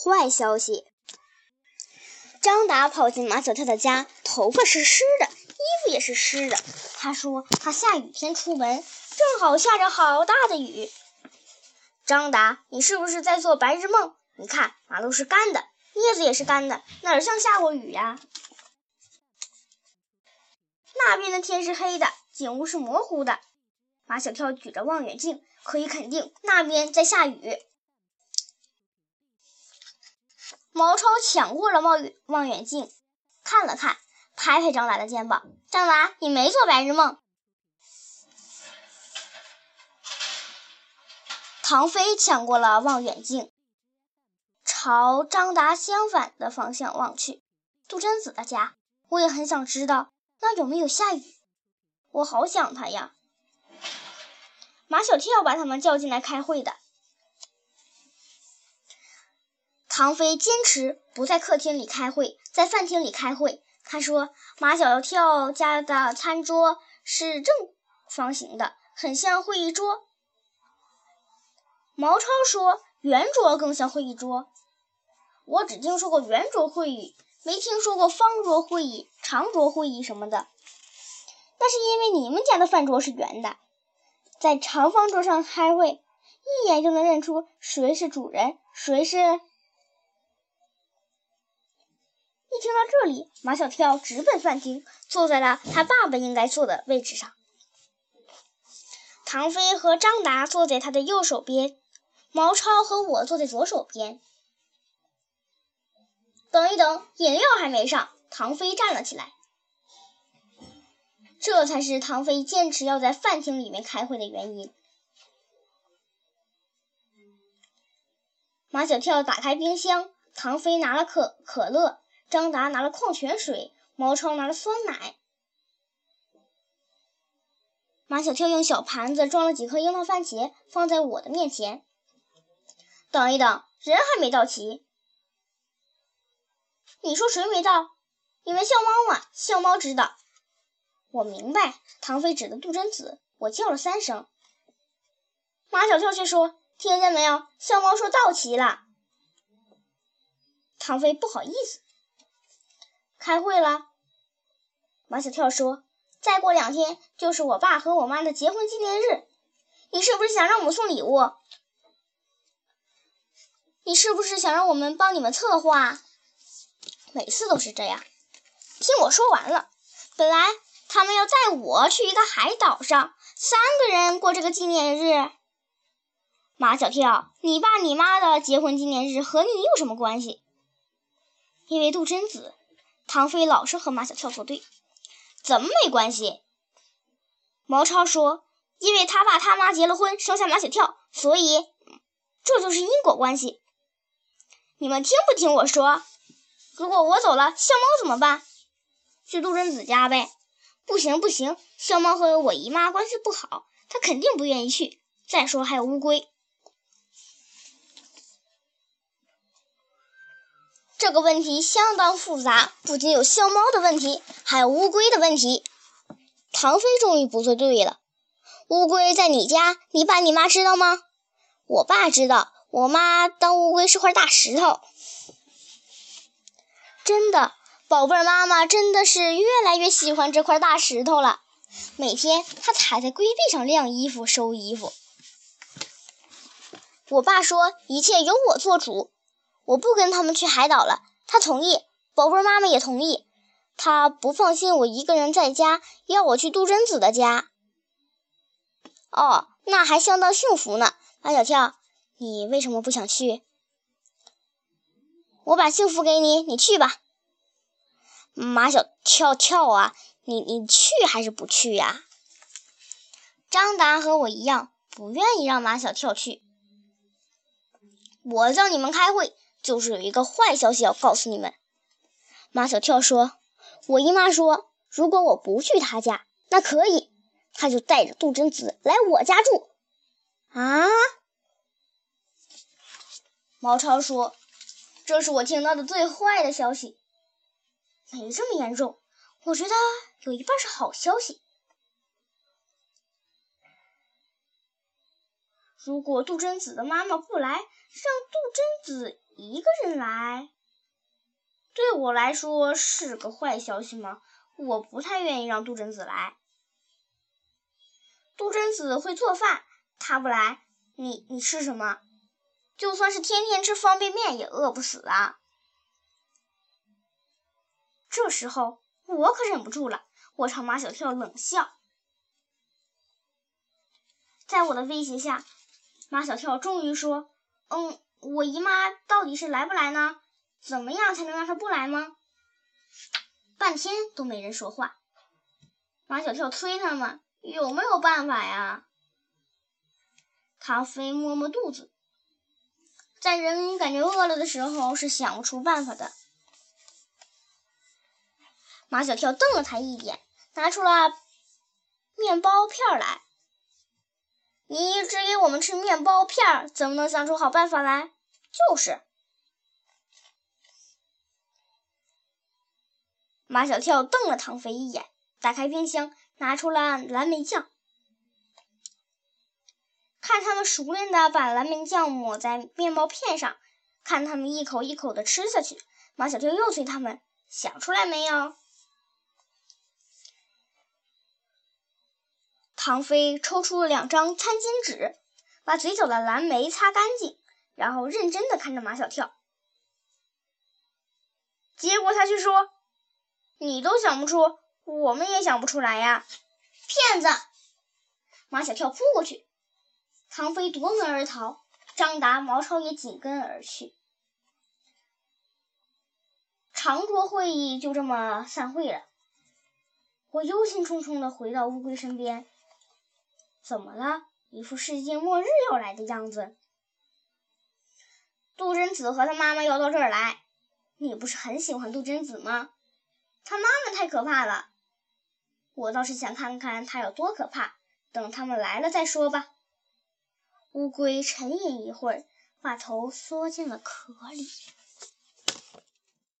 坏消息。张达跑进马小跳的家，头发是湿的，衣服也是湿的。他说他下雨天出门，正好下着好大的雨。张达，你是不是在做白日梦？你看马路是干的，叶子也是干的，哪像下过雨呀？那边的天是黑的，景物是模糊的。马小跳举着望远镜，可以肯定那边在下雨。毛超抢过了望远望远镜，看了看，拍拍张达的肩膀：“张达，你没做白日梦。”唐飞抢过了望远镜，朝张达相反的方向望去，杜真子的家。我也很想知道那有没有下雨，我好想他呀。马小跳把他们叫进来开会的。唐飞坚持不在客厅里开会，在饭厅里开会。他说：“马小跳家的餐桌是正方形的，很像会议桌。”毛超说：“圆桌更像会议桌。”我只听说过圆桌会议，没听说过方桌会议、长桌会议什么的。那是因为你们家的饭桌是圆的，在长方桌上开会，一眼就能认出谁是主人，谁是。一听到这里，马小跳直奔饭厅，坐在了他爸爸应该坐的位置上。唐飞和张达坐在他的右手边，毛超和我坐在左手边。等一等，饮料还没上。唐飞站了起来，这才是唐飞坚持要在饭厅里面开会的原因。马小跳打开冰箱，唐飞拿了可可乐。张达拿了矿泉水，毛超拿了酸奶，马小跳用小盘子装了几颗樱桃番茄，放在我的面前。等一等，人还没到齐。你说谁没到？你问笑猫嘛，笑猫知道。我明白。唐飞指的杜真子，我叫了三声。马小跳却说：“听见没有？笑猫说到齐了。”唐飞不好意思。开会了，马小跳说：“再过两天就是我爸和我妈的结婚纪念日，你是不是想让我们送礼物？你是不是想让我们帮你们策划？每次都是这样。听我说完了，本来他们要带我去一个海岛上，三个人过这个纪念日。马小跳，你爸你妈的结婚纪念日和你有什么关系？因为杜真子。”唐飞老是和马小跳作对，怎么没关系？毛超说：“因为他爸他妈结了婚，生下马小跳，所以这就是因果关系。”你们听不听我说？如果我走了，笑猫怎么办？去杜真子家呗？不行不行，笑猫和我姨妈关系不好，他肯定不愿意去。再说还有乌龟。这个问题相当复杂，不仅有笑猫的问题，还有乌龟的问题。唐飞终于不做对了。乌龟在你家，你爸你妈知道吗？我爸知道，我妈当乌龟是块大石头。真的，宝贝儿妈妈真的是越来越喜欢这块大石头了。每天她踩在龟背上晾衣服、收衣服。我爸说一切由我做主。我不跟他们去海岛了，他同意，宝贝妈妈也同意。他不放心我一个人在家，要我去杜真子的家。哦，那还相当幸福呢。马小跳，你为什么不想去？我把幸福给你，你去吧。马小跳跳啊，你你去还是不去呀？张达和我一样，不愿意让马小跳去。我叫你们开会。就是有一个坏消息要告诉你们，马小跳说：“我姨妈说，如果我不去他家，那可以，他就带着杜真子来我家住。”啊！毛超说：“这是我听到的最坏的消息。”没这么严重，我觉得有一半是好消息。如果杜真子的妈妈不来，让杜真子。一个人来，对我来说是个坏消息吗？我不太愿意让杜真子来。杜真子会做饭，他不来，你你吃什么？就算是天天吃方便面，也饿不死啊！这时候我可忍不住了，我朝马小跳冷笑。在我的威胁下，马小跳终于说：“嗯，我姨妈到底是来不来呢？怎么样才能让她不来吗？”半天都没人说话。马小跳催他们：“有没有办法呀？”唐飞摸摸肚子，在人感觉饿了的时候是想不出办法的。马小跳瞪了他一眼，拿出了面包片来。你一直给我们吃面包片，怎么能想出好办法来？就是。马小跳瞪了唐飞一眼，打开冰箱，拿出了蓝莓酱，看他们熟练的把蓝莓酱抹在面包片上，看他们一口一口的吃下去。马小跳又催他们：“想出来没有？”唐飞抽出了两张餐巾纸，把嘴角的蓝莓擦干净，然后认真的看着马小跳。结果他却说：“你都想不出，我们也想不出来呀！”骗子！马小跳扑过去，唐飞夺门而逃，张达、毛超也紧跟而去。长桌会议就这么散会了。我忧心忡忡的回到乌龟身边。怎么了？一副世界末日要来的样子。杜真子和他妈妈要到这儿来，你不是很喜欢杜真子吗？他妈妈太可怕了，我倒是想看看他有多可怕。等他们来了再说吧。乌龟沉吟一会儿，把头缩进了壳里。